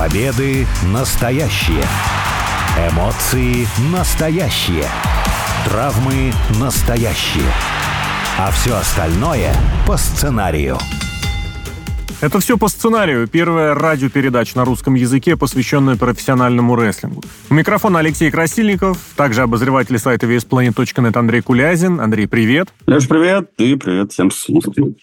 Победы настоящие. Эмоции настоящие. Травмы настоящие. А все остальное по сценарию. Это все по сценарию. Первая радиопередача на русском языке, посвященная профессиональному рестлингу. У микрофона Алексей Красильников, также обозреватель сайта VSPlanet.net Андрей Кулязин. Андрей, привет. Леш, привет. И привет всем слушателям.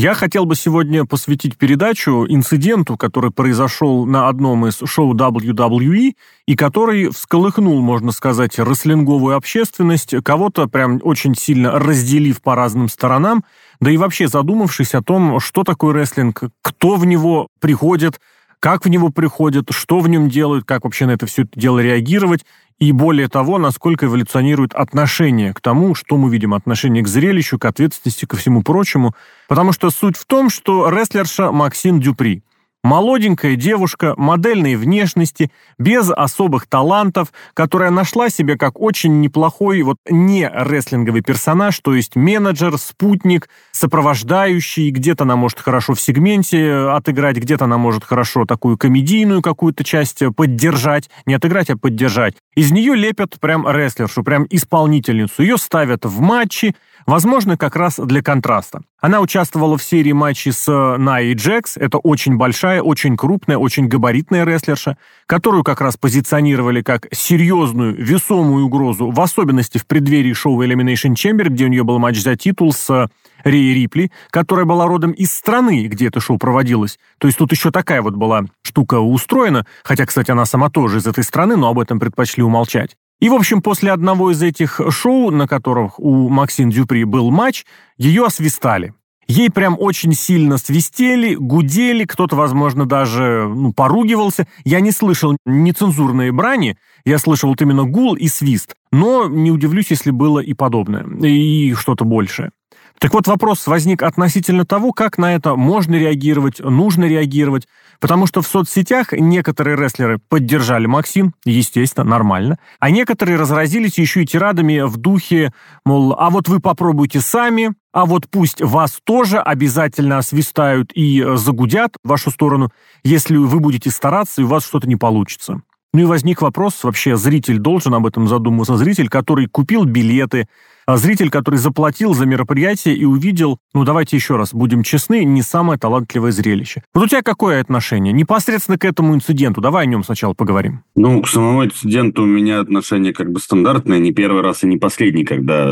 Я хотел бы сегодня посвятить передачу инциденту, который произошел на одном из шоу WWE и который всколыхнул, можно сказать, рестлинговую общественность, кого-то прям очень сильно разделив по разным сторонам, да и вообще задумавшись о том, что такое рестлинг, кто в него приходит, как в него приходят, что в нем делают, как вообще на это все это дело реагировать, и более того, насколько эволюционирует отношение к тому, что мы видим, отношение к зрелищу, к ответственности, ко всему прочему. Потому что суть в том, что рестлерша Максим Дюпри – Молоденькая девушка, модельной внешности, без особых талантов, которая нашла себе как очень неплохой вот не рестлинговый персонаж, то есть менеджер, спутник, сопровождающий, где-то она может хорошо в сегменте отыграть, где-то она может хорошо такую комедийную какую-то часть поддержать, не отыграть, а поддержать. Из нее лепят прям рестлершу, прям исполнительницу. Ее ставят в матчи, Возможно, как раз для контраста. Она участвовала в серии матчей с Найей Джекс. Это очень большая, очень крупная, очень габаритная рестлерша, которую как раз позиционировали как серьезную, весомую угрозу, в особенности в преддверии шоу Elimination Chamber, где у нее был матч за титул с Рей Рипли, которая была родом из страны, где это шоу проводилось. То есть тут еще такая вот была штука устроена, хотя, кстати, она сама тоже из этой страны, но об этом предпочли умолчать. И, в общем, после одного из этих шоу, на которых у Максин Дюпри был матч, ее освистали. Ей прям очень сильно свистели, гудели, кто-то, возможно, даже ну, поругивался. Я не слышал нецензурные брани, я слышал вот именно гул и свист. Но не удивлюсь, если было и подобное, и что-то большее. Так вот, вопрос возник относительно того, как на это можно реагировать, нужно реагировать, потому что в соцсетях некоторые рестлеры поддержали Максим, естественно, нормально, а некоторые разразились еще и тирадами в духе, мол, а вот вы попробуйте сами, а вот пусть вас тоже обязательно освистают и загудят в вашу сторону, если вы будете стараться и у вас что-то не получится. Ну и возник вопрос, вообще зритель должен об этом задуматься, зритель, который купил билеты, а зритель, который заплатил за мероприятие и увидел, ну давайте еще раз, будем честны, не самое талантливое зрелище. Вот у тебя какое отношение непосредственно к этому инциденту? Давай о нем сначала поговорим. Ну, к самому инциденту у меня отношение как бы стандартное, не первый раз и не последний, когда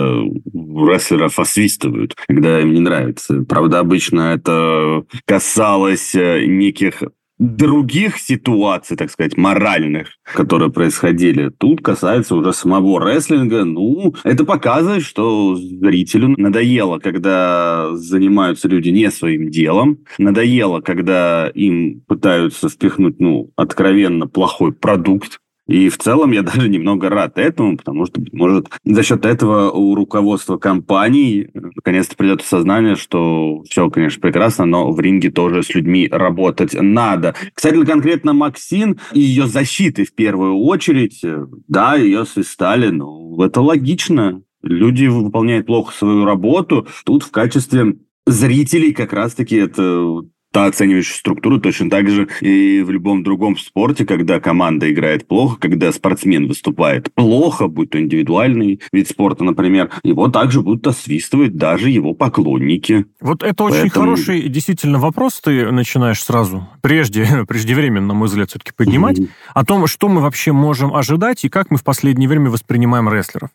рестлеров освистывают, когда им не нравится. Правда, обычно это касалось э, неких других ситуаций, так сказать, моральных, которые происходили. Тут касается уже самого рестлинга. Ну, это показывает, что зрителю надоело, когда занимаются люди не своим делом. Надоело, когда им пытаются впихнуть, ну, откровенно плохой продукт, и в целом я даже немного рад этому, потому что, может, за счет этого у руководства компании наконец-то придет осознание, что все, конечно, прекрасно, но в ринге тоже с людьми работать надо. Кстати, конкретно Максин и ее защиты в первую очередь, да, ее свистали, но это логично. Люди выполняют плохо свою работу. Тут в качестве зрителей как раз-таки это та оценивающая структура точно так же и в любом другом спорте, когда команда играет плохо, когда спортсмен выступает плохо, будь то индивидуальный вид спорта, например, его также будут освистывать даже его поклонники. Вот это очень Поэтому... хороший действительно вопрос ты начинаешь сразу, прежде, преждевременно, на мой взгляд, все-таки поднимать, mm-hmm. о том, что мы вообще можем ожидать и как мы в последнее время воспринимаем рестлеров.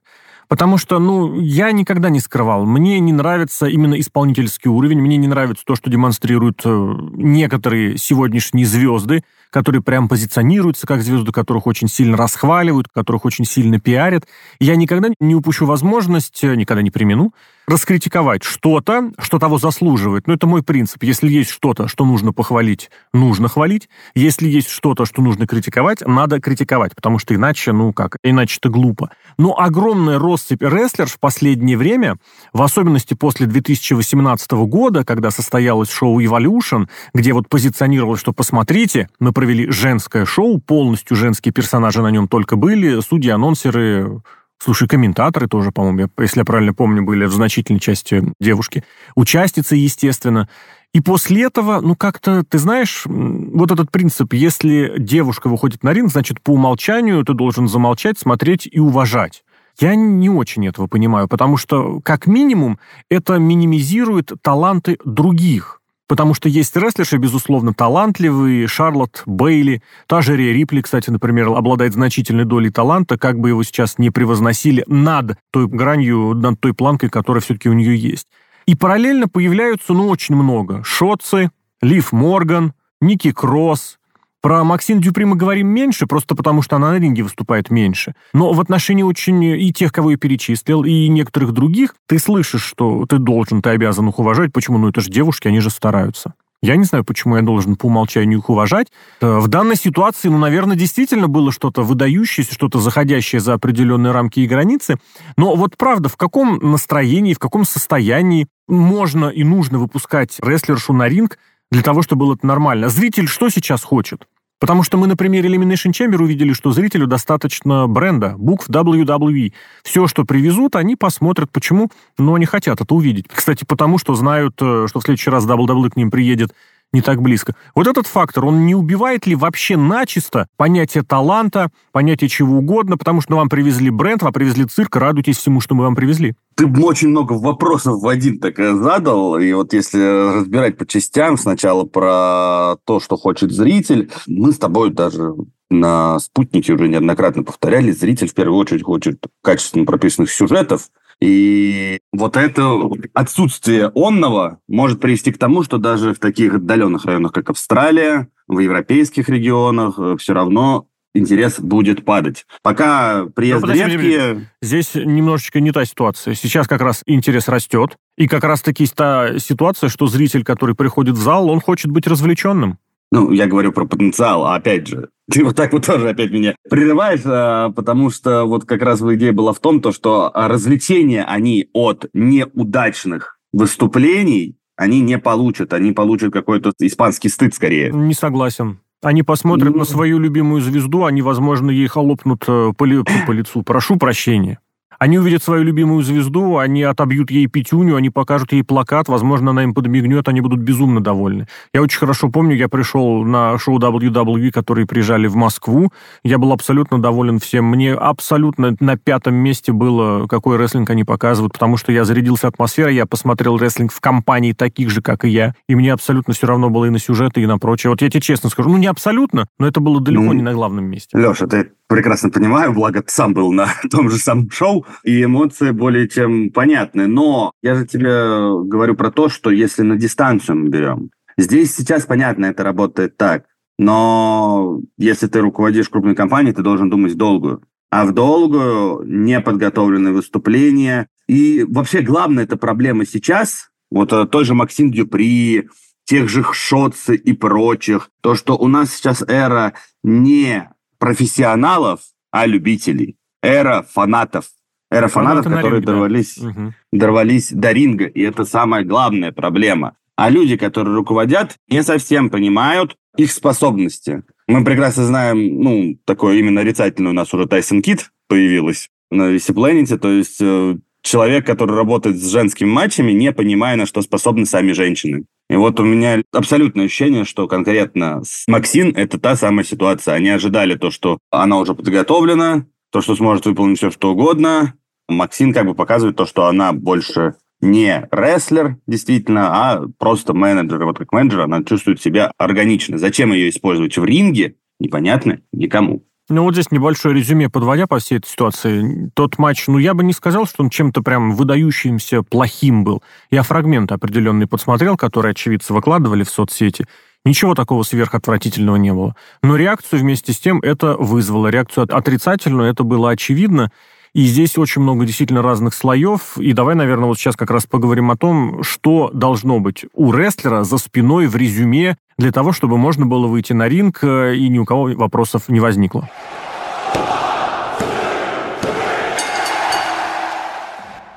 Потому что, ну, я никогда не скрывал. Мне не нравится именно исполнительский уровень, мне не нравится то, что демонстрируют э, некоторые сегодняшние звезды, которые прям позиционируются как звезды, которых очень сильно расхваливают, которых очень сильно пиарят. Я никогда не упущу возможность, э, никогда не примену, раскритиковать что-то, что того заслуживает. Но это мой принцип. Если есть что-то, что нужно похвалить, нужно хвалить. Если есть что-то, что нужно критиковать, надо критиковать, потому что иначе, ну как, иначе это глупо. Но огромная россыпь рестлеров в последнее время, в особенности после 2018 года, когда состоялось шоу Evolution, где вот позиционировалось, что посмотрите, мы провели женское шоу, полностью женские персонажи на нем только были, судьи, анонсеры, Слушай, комментаторы тоже, по-моему, если я правильно помню, были в значительной части девушки. Участницы, естественно. И после этого, ну как-то, ты знаешь, вот этот принцип, если девушка выходит на ринг, значит, по умолчанию ты должен замолчать, смотреть и уважать. Я не очень этого понимаю, потому что, как минимум, это минимизирует таланты других. Потому что есть рестлерши, безусловно, талантливые, Шарлотт Бейли, та же Рия Рипли, кстати, например, обладает значительной долей таланта, как бы его сейчас не превозносили над той гранью, над той планкой, которая все-таки у нее есть. И параллельно появляются, ну, очень много. Шотцы, Лив Морган, Ники Кросс, про Максин Дюпри мы говорим меньше, просто потому что она на ринге выступает меньше. Но в отношении очень и тех, кого я перечислил, и некоторых других, ты слышишь, что ты должен, ты обязан их уважать. Почему? Ну это же девушки, они же стараются. Я не знаю, почему я должен по умолчанию их уважать. Э, в данной ситуации, ну, наверное, действительно было что-то выдающееся, что-то заходящее за определенные рамки и границы. Но вот правда, в каком настроении, в каком состоянии можно и нужно выпускать рестлершу на ринг для того, чтобы было это нормально? Зритель что сейчас хочет? Потому что мы на примере Elimination Chamber увидели, что зрителю достаточно бренда, букв WWE. Все, что привезут, они посмотрят. Почему? Но они хотят это увидеть. Кстати, потому что знают, э, что в следующий раз WWE к ним приедет не так близко. Вот этот фактор, он не убивает ли вообще начисто понятие таланта, понятие чего угодно, потому что ну, вам привезли бренд, вам привезли цирк, радуйтесь всему, что мы вам привезли. Ты очень много вопросов в один так задал, и вот если разбирать по частям, сначала про то, что хочет зритель, мы с тобой даже на спутнике уже неоднократно повторяли, зритель в первую очередь хочет качественно прописанных сюжетов, и вот это отсутствие онного может привести к тому, что даже в таких отдаленных районах, как Австралия, в европейских регионах, э, все равно интерес будет падать. Пока приезд ну, редкие... Здесь немножечко не та ситуация. Сейчас как раз интерес растет. И как раз-таки та ситуация, что зритель, который приходит в зал, он хочет быть развлеченным. Ну, я говорю про потенциал, а опять же, ты вот так вот тоже опять меня прерываешь, а, потому что вот как раз идея была в том, то, что развлечения они от неудачных выступлений, они не получат, они получат какой-то испанский стыд скорее. Не согласен. Они посмотрят ну... на свою любимую звезду, они, возможно, ей холопнут э, по, ли, по лицу. Прошу прощения. Они увидят свою любимую звезду, они отобьют ей пятюню, они покажут ей плакат, возможно, она им подмигнет, они будут безумно довольны. Я очень хорошо помню, я пришел на шоу WWE, которые приезжали в Москву, я был абсолютно доволен всем. Мне абсолютно на пятом месте было, какой рестлинг они показывают, потому что я зарядился атмосферой, я посмотрел рестлинг в компании таких же, как и я, и мне абсолютно все равно было и на сюжеты, и на прочее. Вот я тебе честно скажу, ну не абсолютно, но это было далеко ну, не на главном месте. Леша, ты прекрасно понимаю, благо ты сам был на том же самом шоу, и эмоции более чем понятны. Но я же тебе говорю про то, что если на дистанцию мы берем, здесь сейчас, понятно, это работает так, но если ты руководишь крупной компанией, ты должен думать долгую. А в долгую неподготовленные выступления. И вообще главная эта проблема сейчас, вот э, той же Максим Дюпри, тех же Шотцы и прочих, то, что у нас сейчас эра не профессионалов, а любителей. Эра фанатов. Эра фанатов, которые ринг, дорвались, да. угу. дорвались до ринга. И это самая главная проблема. А люди, которые руководят, не совсем понимают их способности. Мы прекрасно знаем, ну, такое именно отрицательное у нас уже Тайсон Кит появилась на Висипланете, то есть э, человек, который работает с женскими матчами, не понимая, на что способны сами женщины. И вот у меня абсолютное ощущение, что конкретно с Максин это та самая ситуация. Они ожидали то, что она уже подготовлена, то, что сможет выполнить все, что угодно. Максин как бы показывает то, что она больше не рестлер, действительно, а просто менеджер. Вот как менеджер она чувствует себя органично. Зачем ее использовать в ринге, непонятно никому. Ну, вот здесь небольшое резюме, подводя по всей этой ситуации. Тот матч, ну, я бы не сказал, что он чем-то прям выдающимся плохим был. Я фрагменты определенные подсмотрел, которые очевидцы выкладывали в соцсети. Ничего такого сверхотвратительного не было. Но реакцию вместе с тем это вызвало. Реакцию отрицательную, это было очевидно. И здесь очень много действительно разных слоев. И давай, наверное, вот сейчас как раз поговорим о том, что должно быть у рестлера за спиной в резюме для того, чтобы можно было выйти на ринг э, и ни у кого вопросов не возникло.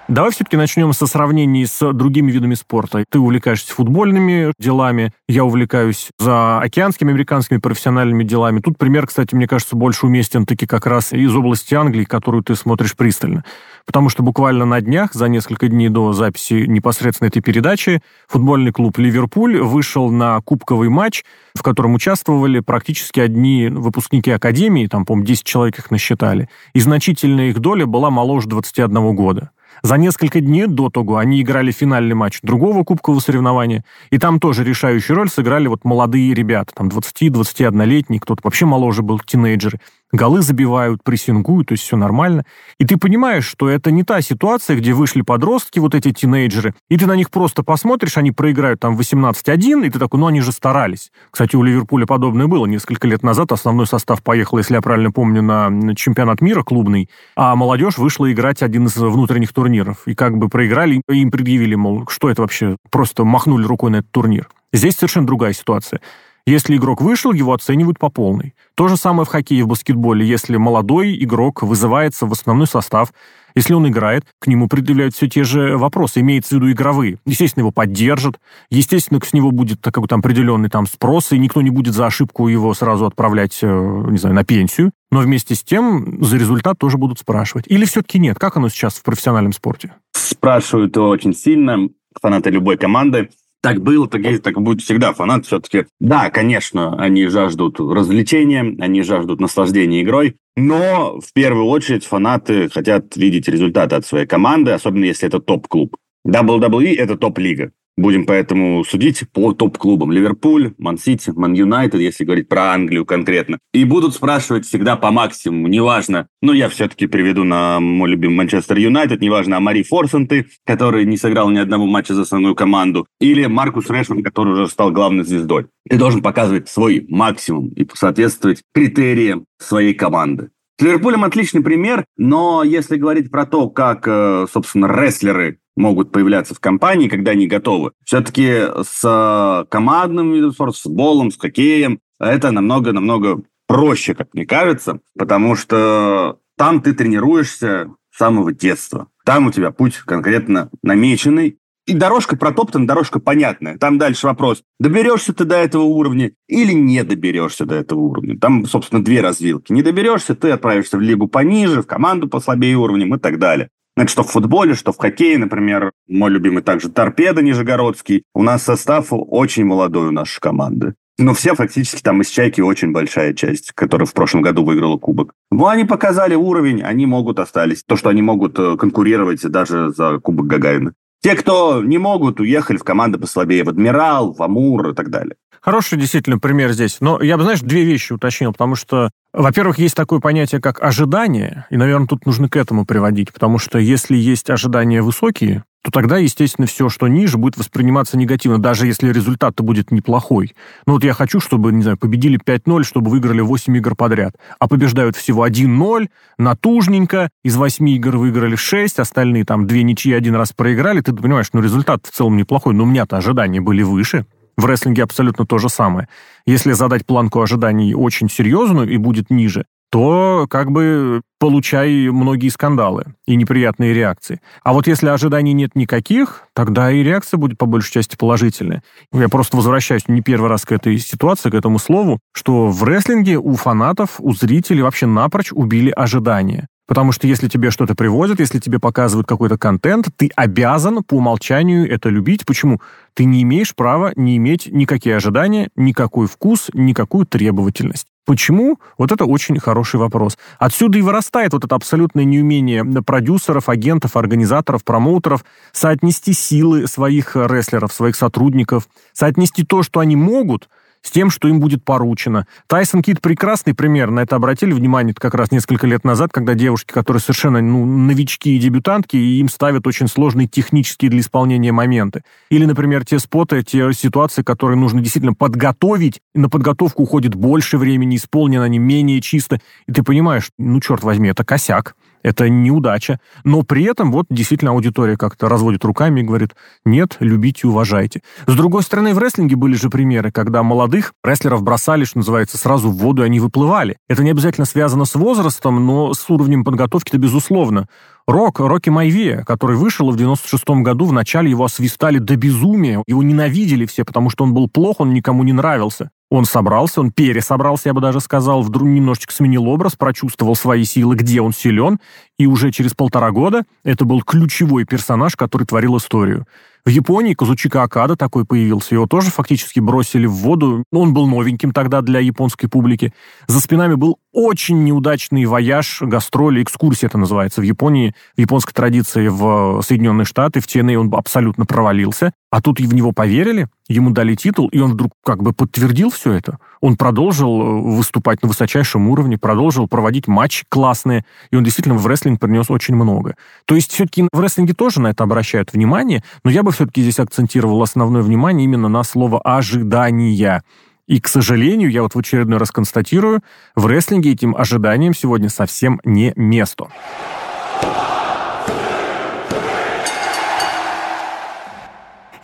Давай все-таки начнем со сравнений с другими видами спорта. Ты увлекаешься футбольными делами, я увлекаюсь за океанскими, американскими профессиональными делами. Тут пример, кстати, мне кажется, больше уместен таки как раз из области Англии, которую ты смотришь пристально. Потому что буквально на днях, за несколько дней до записи непосредственно этой передачи, футбольный клуб «Ливерпуль» вышел на кубковый матч, в котором участвовали практически одни выпускники Академии, там, по-моему, 10 человек их насчитали, и значительная их доля была моложе 21 года. За несколько дней до того они играли финальный матч другого кубкового соревнования, и там тоже решающую роль сыграли вот молодые ребята, там 20-21-летние, кто-то вообще моложе был, тинейджеры голы забивают, прессингуют, то есть все нормально. И ты понимаешь, что это не та ситуация, где вышли подростки, вот эти тинейджеры, и ты на них просто посмотришь, они проиграют там 18-1, и ты такой, ну они же старались. Кстати, у Ливерпуля подобное было несколько лет назад. Основной состав поехал, если я правильно помню, на чемпионат мира клубный, а молодежь вышла играть один из внутренних турниров. И как бы проиграли, им предъявили, мол, что это вообще, просто махнули рукой на этот турнир. Здесь совершенно другая ситуация. Если игрок вышел, его оценивают по полной. То же самое в хоккее и в баскетболе. Если молодой игрок вызывается в основной состав, если он играет, к нему предъявляют все те же вопросы, имеется в виду игровые. Естественно, его поддержат, естественно, с него будет какой-то определенный там спрос, и никто не будет за ошибку его сразу отправлять, э, не знаю, на пенсию. Но вместе с тем за результат тоже будут спрашивать. Или все-таки нет? Как оно сейчас в профессиональном спорте? Спрашивают очень сильно фанаты любой команды так было, так есть, так будет всегда. Фанат все-таки, да, конечно, они жаждут развлечения, они жаждут наслаждения игрой, но в первую очередь фанаты хотят видеть результаты от своей команды, особенно если это топ-клуб. WWE – это топ-лига. Будем поэтому судить по топ-клубам. Ливерпуль, Ман-Сити, Ман-Юнайтед, если говорить про Англию конкретно. И будут спрашивать всегда по максимуму, неважно. Но я все-таки приведу на мой любимый Манчестер Юнайтед, неважно, Амари Форсенты, который не сыграл ни одного матча за основную команду, или Маркус Решман, который уже стал главной звездой. Ты должен показывать свой максимум и соответствовать критериям своей команды. С Ливерпулем отличный пример, но если говорить про то, как, э, собственно, рестлеры могут появляться в компании, когда они готовы. Все-таки с э, командным видом спорта, с футболом, с хоккеем это намного-намного проще, как мне кажется, потому что там ты тренируешься с самого детства. Там у тебя путь конкретно намеченный, и дорожка протоптана, дорожка понятная. Там дальше вопрос, доберешься ты до этого уровня или не доберешься до этого уровня. Там, собственно, две развилки. Не доберешься, ты отправишься в лигу пониже, в команду послабее уровнем и так далее. Это что в футболе, что в хоккее, например. Мой любимый также торпеда Нижегородский. У нас состав очень молодой у нашей команды. Но все фактически там из «Чайки» очень большая часть, которая в прошлом году выиграла кубок. Ну, они показали уровень, они могут остались. То, что они могут э, конкурировать даже за кубок Гагарина. Те, кто не могут, уехали в команды послабее, в «Адмирал», в «Амур» и так далее. Хороший действительно пример здесь. Но я бы, знаешь, две вещи уточнил, потому что во-первых, есть такое понятие, как ожидание, и, наверное, тут нужно к этому приводить, потому что если есть ожидания высокие, то тогда, естественно, все, что ниже, будет восприниматься негативно, даже если результат-то будет неплохой. Ну вот я хочу, чтобы, не знаю, победили 5-0, чтобы выиграли 8 игр подряд, а побеждают всего 1-0, натужненько, из 8 игр выиграли 6, остальные там две ничьи один раз проиграли, ты понимаешь, ну результат в целом неплохой, но у меня-то ожидания были выше, в рестлинге абсолютно то же самое. Если задать планку ожиданий очень серьезную и будет ниже, то как бы получай многие скандалы и неприятные реакции. А вот если ожиданий нет никаких, тогда и реакция будет по большей части положительная. Я просто возвращаюсь не первый раз к этой ситуации, к этому слову, что в рестлинге у фанатов, у зрителей вообще напрочь убили ожидания. Потому что если тебе что-то привозят, если тебе показывают какой-то контент, ты обязан по умолчанию это любить. Почему? Ты не имеешь права не иметь никакие ожидания, никакой вкус, никакую требовательность. Почему? Вот это очень хороший вопрос. Отсюда и вырастает вот это абсолютное неумение продюсеров, агентов, организаторов, промоутеров соотнести силы своих рестлеров, своих сотрудников, соотнести то, что они могут – с тем, что им будет поручено. Тайсон Кит прекрасный пример. На это обратили внимание как раз несколько лет назад, когда девушки, которые совершенно ну, новички и дебютантки, и им ставят очень сложные технические для исполнения моменты. Или, например, те споты, те ситуации, которые нужно действительно подготовить, и на подготовку уходит больше времени, исполнены они менее чисто. И ты понимаешь, ну, черт возьми, это косяк это неудача. Но при этом вот действительно аудитория как-то разводит руками и говорит, нет, любите и уважайте. С другой стороны, в рестлинге были же примеры, когда молодых рестлеров бросали, что называется, сразу в воду, и они выплывали. Это не обязательно связано с возрастом, но с уровнем подготовки-то безусловно. Рок, Рокки Майвия, который вышел в 96-м году, вначале его освистали до безумия, его ненавидели все, потому что он был плох, он никому не нравился. Он собрался, он пересобрался, я бы даже сказал, вдруг немножечко сменил образ, прочувствовал свои силы, где он силен, и уже через полтора года это был ключевой персонаж, который творил историю. В Японии Казучика Акада такой появился. Его тоже фактически бросили в воду. Он был новеньким тогда для японской публики. За спинами был очень неудачный вояж, гастроли, экскурсия это называется в Японии. В японской традиции в Соединенные Штаты, в TNA он абсолютно провалился. А тут в него поверили, ему дали титул, и он вдруг как бы подтвердил все это. Он продолжил э, выступать на высочайшем уровне, продолжил проводить матчи классные, и он действительно в рестлинг принес очень много. То есть все-таки в рестлинге тоже на это обращают внимание, но я бы все-таки здесь акцентировал основное внимание именно на слово «ожидания». И, к сожалению, я вот в очередной раз констатирую, в рестлинге этим ожиданиям сегодня совсем не место.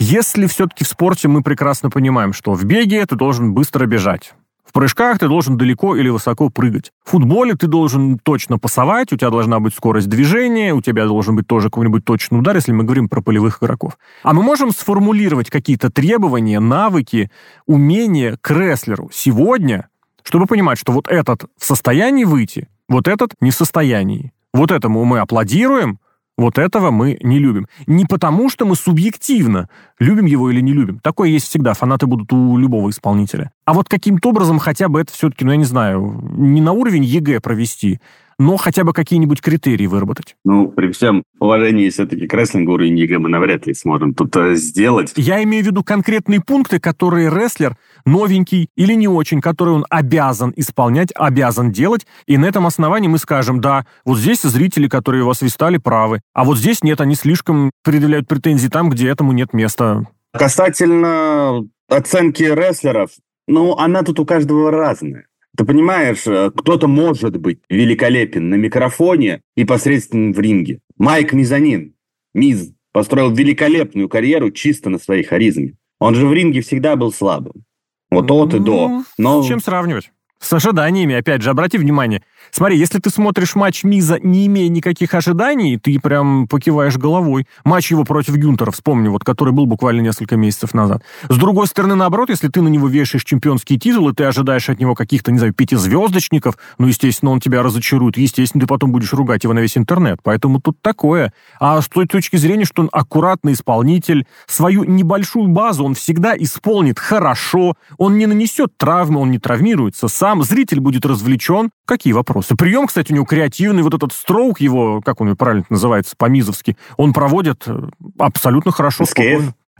Если все-таки в спорте мы прекрасно понимаем, что в беге ты должен быстро бежать, в прыжках ты должен далеко или высоко прыгать. В футболе ты должен точно пасовать, у тебя должна быть скорость движения, у тебя должен быть тоже какой-нибудь точный удар, если мы говорим про полевых игроков. А мы можем сформулировать какие-то требования, навыки, умения к рестлеру сегодня, чтобы понимать, что вот этот в состоянии выйти, вот этот не в состоянии. Вот этому мы аплодируем, вот этого мы не любим. Не потому, что мы субъективно любим его или не любим. Такое есть всегда. Фанаты будут у любого исполнителя. А вот каким-то образом хотя бы это все-таки, ну, я не знаю, не на уровень ЕГЭ провести, но хотя бы какие-нибудь критерии выработать. Ну, при всем уважении все-таки к рестлингу уровень ЕГЭ мы навряд ли сможем тут э, сделать. Я имею в виду конкретные пункты, которые рестлер новенький или не очень, который он обязан исполнять, обязан делать, и на этом основании мы скажем, да, вот здесь зрители, которые его свистали, правы, а вот здесь нет, они слишком предъявляют претензии там, где этому нет места. Касательно оценки рестлеров, ну, она тут у каждого разная. Ты понимаешь, э, кто-то может быть великолепен на микрофоне и посредственно в ринге. Майк Мизанин, Миз, построил великолепную карьеру чисто на своей харизме. Он же в ринге всегда был слабым. Вот от и до. Ну, Но... С чем сравнивать? С ожиданиями, опять же, обрати внимание. Смотри, если ты смотришь матч Миза, не имея никаких ожиданий, ты прям покиваешь головой. Матч его против Гюнтера, вспомни, вот, который был буквально несколько месяцев назад. С другой стороны, наоборот, если ты на него вешаешь чемпионский титул, и ты ожидаешь от него каких-то, не знаю, пятизвездочников, ну, естественно, он тебя разочарует, естественно, ты потом будешь ругать его на весь интернет. Поэтому тут такое. А с той точки зрения, что он аккуратный исполнитель, свою небольшую базу он всегда исполнит хорошо, он не нанесет травмы, он не травмируется сам, там зритель будет развлечен. Какие вопросы? Прием, кстати, у него креативный, вот этот строук его, как он правильно называется, по-мизовски, он проводит э, абсолютно хорошо.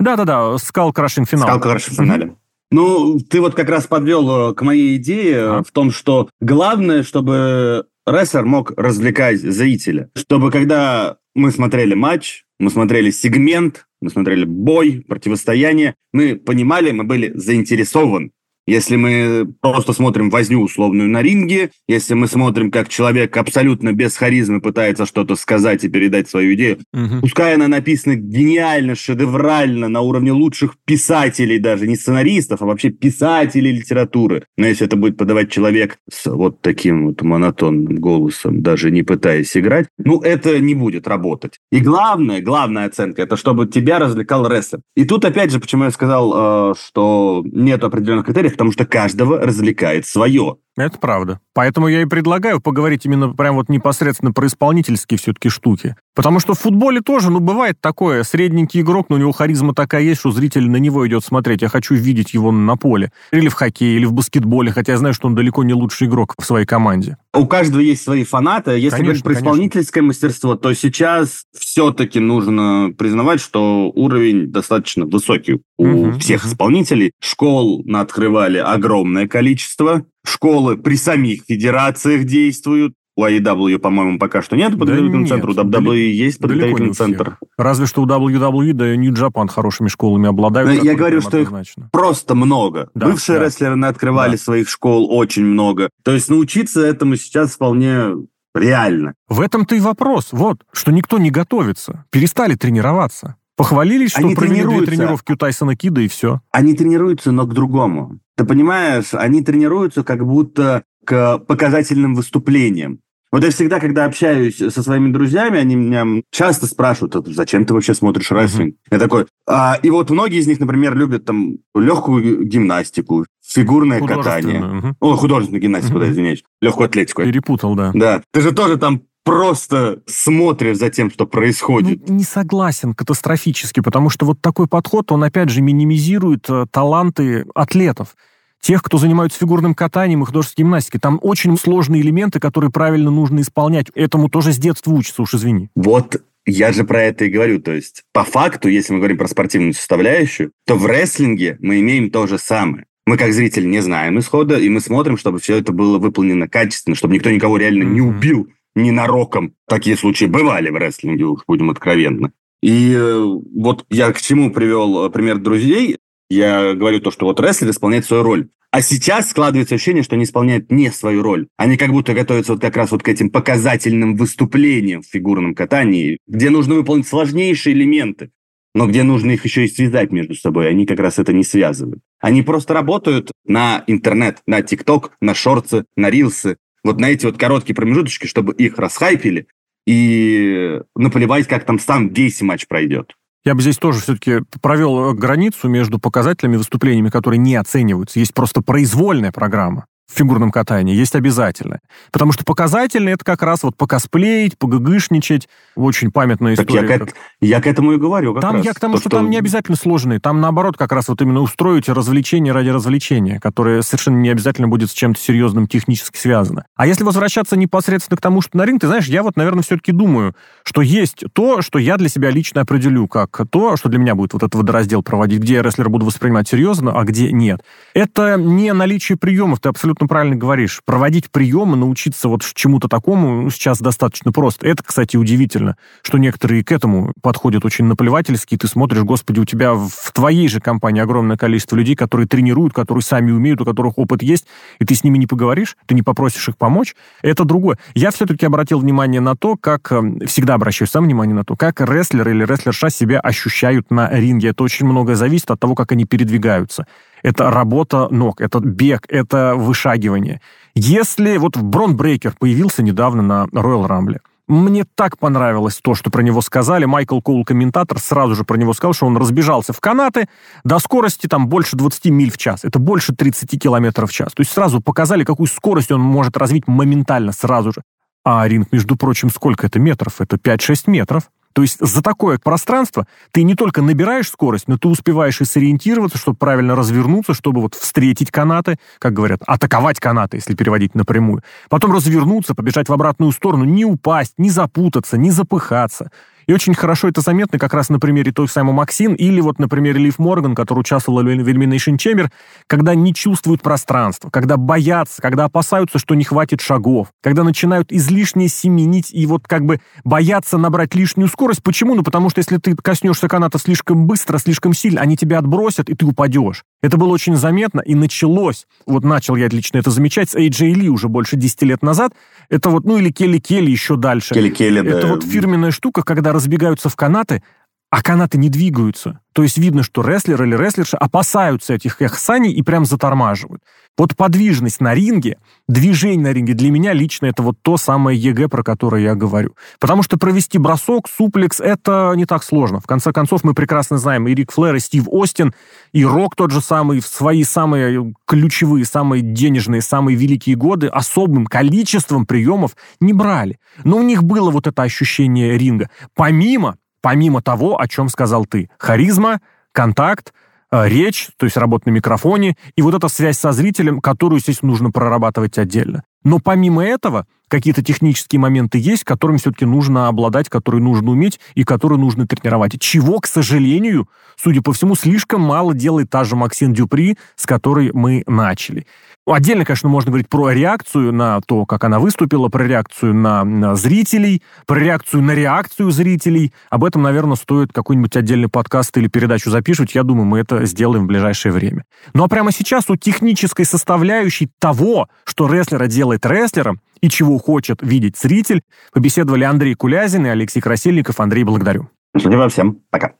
Да-да-да, скал крашинг финал. Скал крашинг финале. Ну, ты вот как раз подвел э, к моей идее а? в том, что главное, чтобы рестлер мог развлекать зрителя. Чтобы когда мы смотрели матч, мы смотрели сегмент, мы смотрели бой, противостояние, мы понимали, мы были заинтересованы. Если мы просто смотрим возню условную на ринге, если мы смотрим, как человек абсолютно без харизмы пытается что-то сказать и передать свою идею, угу. пускай она написана гениально, шедеврально, на уровне лучших писателей даже, не сценаристов, а вообще писателей литературы. Но если это будет подавать человек с вот таким вот монотонным голосом, даже не пытаясь играть, ну, это не будет работать. И главное, главная оценка, это чтобы тебя развлекал рестлер. И тут, опять же, почему я сказал, э, что нет определенных критериев, потому что каждого развлекает свое. Это правда. Поэтому я и предлагаю поговорить именно прям вот непосредственно про исполнительские все-таки штуки. Потому что в футболе тоже, ну, бывает такое, средненький игрок, но у него харизма такая есть, что зритель на него идет смотреть. Я хочу видеть его на поле. Или в хоккее, или в баскетболе, хотя я знаю, что он далеко не лучший игрок в своей команде. У каждого есть свои фанаты. Если конечно, говорить про конечно. исполнительское мастерство, то сейчас все-таки нужно признавать, что уровень достаточно высокий у угу, всех угу. исполнителей. Школ открывали огромное количество школы при самих федерациях действуют. У AEW, по-моему, пока что нет подготовительного да центра, у WWE есть подготовительный центр. Разве что у WWE, да и New Japan хорошими школами обладают. Я говорю, что их просто много. Да, Бывшие да. рестлеры открывали да. своих школ очень много. То есть научиться этому сейчас вполне реально. В этом-то и вопрос. Вот, что никто не готовится. Перестали тренироваться. Похвалились, что они провели две тренировки у Тайсона Кида и все. Они тренируются, но к другому. Ты понимаешь, они тренируются как будто к показательным выступлениям. Вот я всегда, когда общаюсь со своими друзьями, они меня часто спрашивают, «А зачем ты вообще смотришь рестлинг? Mm-hmm. Я такой, а, и вот многие из них, например, любят там легкую гимнастику, фигурное катание. Угу. О, художественную гимнастику, угу. да, извиняюсь. Легкую атлетику. Перепутал, да. Да. Ты же тоже там просто смотришь за тем, что происходит. Ну, не согласен катастрофически, потому что вот такой подход, он опять же минимизирует э, таланты атлетов тех, кто занимаются фигурным катанием и художественной гимнастикой. Там очень сложные элементы, которые правильно нужно исполнять. Этому тоже с детства учатся, уж извини. Вот я же про это и говорю. То есть, по факту, если мы говорим про спортивную составляющую, то в рестлинге мы имеем то же самое. Мы, как зрители, не знаем исхода, и мы смотрим, чтобы все это было выполнено качественно, чтобы никто никого реально mm-hmm. не убил ненароком. Такие случаи бывали в рестлинге, уж будем откровенны. И э, вот я к чему привел э, пример друзей. Я говорю то, что вот рестлер исполняет свою роль. А сейчас складывается ощущение, что они исполняют не свою роль. Они как будто готовятся вот как раз вот к этим показательным выступлениям в фигурном катании, где нужно выполнить сложнейшие элементы, но где нужно их еще и связать между собой. Они как раз это не связывают. Они просто работают на интернет, на ТикТок, на шорты, на рилсы, вот на эти вот короткие промежуточки, чтобы их расхайпили и наплевать, как там сам весь матч пройдет. Я бы здесь тоже все-таки провел границу между показателями и выступлениями, которые не оцениваются. Есть просто произвольная программа в фигурном катании есть обязательно. Потому что показательно это как раз вот покосплеить, погыгышничать. Очень памятная история. Так я, к, я к этому и говорю как там, раз. Я к тому, То, что, что там не обязательно сложные. Там, наоборот, как раз вот именно устроить развлечение ради развлечения, которое совершенно не обязательно будет с чем-то серьезным технически связано. А если возвращаться непосредственно к тому, что на ринг, ты знаешь, я вот, наверное, все-таки думаю, что есть то, что я для себя лично определю, как то, что для меня будет вот этот водораздел проводить, где я рестлера буду воспринимать серьезно, а где нет. Это не наличие приемов, ты абсолютно абсолютно правильно говоришь. Проводить приемы, научиться вот чему-то такому сейчас достаточно просто. Это, кстати, удивительно, что некоторые к этому подходят очень наплевательски, и ты смотришь, господи, у тебя в твоей же компании огромное количество людей, которые тренируют, которые сами умеют, у которых опыт есть, и ты с ними не поговоришь, ты не попросишь их помочь. Это другое. Я все-таки обратил внимание на то, как, эм, всегда обращаю сам внимание на то, как рестлеры или рестлерша себя ощущают на ринге. Это очень многое зависит от того, как они передвигаются это работа ног, это бег, это вышагивание. Если вот Брон Брейкер появился недавно на Royal Rumble, мне так понравилось то, что про него сказали. Майкл Коул, комментатор, сразу же про него сказал, что он разбежался в канаты до скорости там больше 20 миль в час. Это больше 30 километров в час. То есть сразу показали, какую скорость он может развить моментально, сразу же. А ринг, между прочим, сколько это метров? Это 5-6 метров. То есть за такое пространство ты не только набираешь скорость, но ты успеваешь и сориентироваться, чтобы правильно развернуться, чтобы вот встретить канаты, как говорят, атаковать канаты, если переводить напрямую. Потом развернуться, побежать в обратную сторону, не упасть, не запутаться, не запыхаться. И очень хорошо это заметно как раз на примере той самой Максин или вот на примере Лив Морган, который участвовал в Elimination Chamber, когда не чувствуют пространства, когда боятся, когда опасаются, что не хватит шагов, когда начинают излишне семенить и вот как бы боятся набрать лишнюю скорость. Почему? Ну, потому что если ты коснешься каната слишком быстро, слишком сильно, они тебя отбросят, и ты упадешь. Это было очень заметно, и началось, вот начал я лично это замечать, с AJ Lee уже больше 10 лет назад. Это вот, ну или Келли Келли еще дальше. Келли Келли, Это да. вот фирменная штука, когда разбегаются в канаты, а канаты не двигаются. То есть видно, что рестлер или рестлерша опасаются этих эхсаний и прям затормаживают. Вот подвижность на ринге, движение на ринге для меня лично это вот то самое ЕГЭ, про которое я говорю. Потому что провести бросок, суплекс, это не так сложно. В конце концов, мы прекрасно знаем и Рик Флэр, и Стив Остин, и Рок тот же самый в свои самые ключевые, самые денежные, самые великие годы особым количеством приемов не брали. Но у них было вот это ощущение ринга. Помимо помимо того, о чем сказал ты. Харизма, контакт, э, речь, то есть работа на микрофоне, и вот эта связь со зрителем, которую, естественно, нужно прорабатывать отдельно. Но помимо этого, какие-то технические моменты есть, которыми все-таки нужно обладать, которые нужно уметь и которые нужно тренировать. Чего, к сожалению, судя по всему, слишком мало делает та же Максин Дюпри, с которой мы начали. Отдельно, конечно, можно говорить про реакцию на то, как она выступила, про реакцию на, на зрителей, про реакцию на реакцию зрителей. Об этом, наверное, стоит какой-нибудь отдельный подкаст или передачу запишуть. Я думаю, мы это сделаем в ближайшее время. Ну а прямо сейчас у технической составляющей того, что рестлера делает рестлером, и чего хочет видеть зритель, побеседовали Андрей Кулязин и Алексей Красильников. Андрей, благодарю. Спасибо всем. Пока.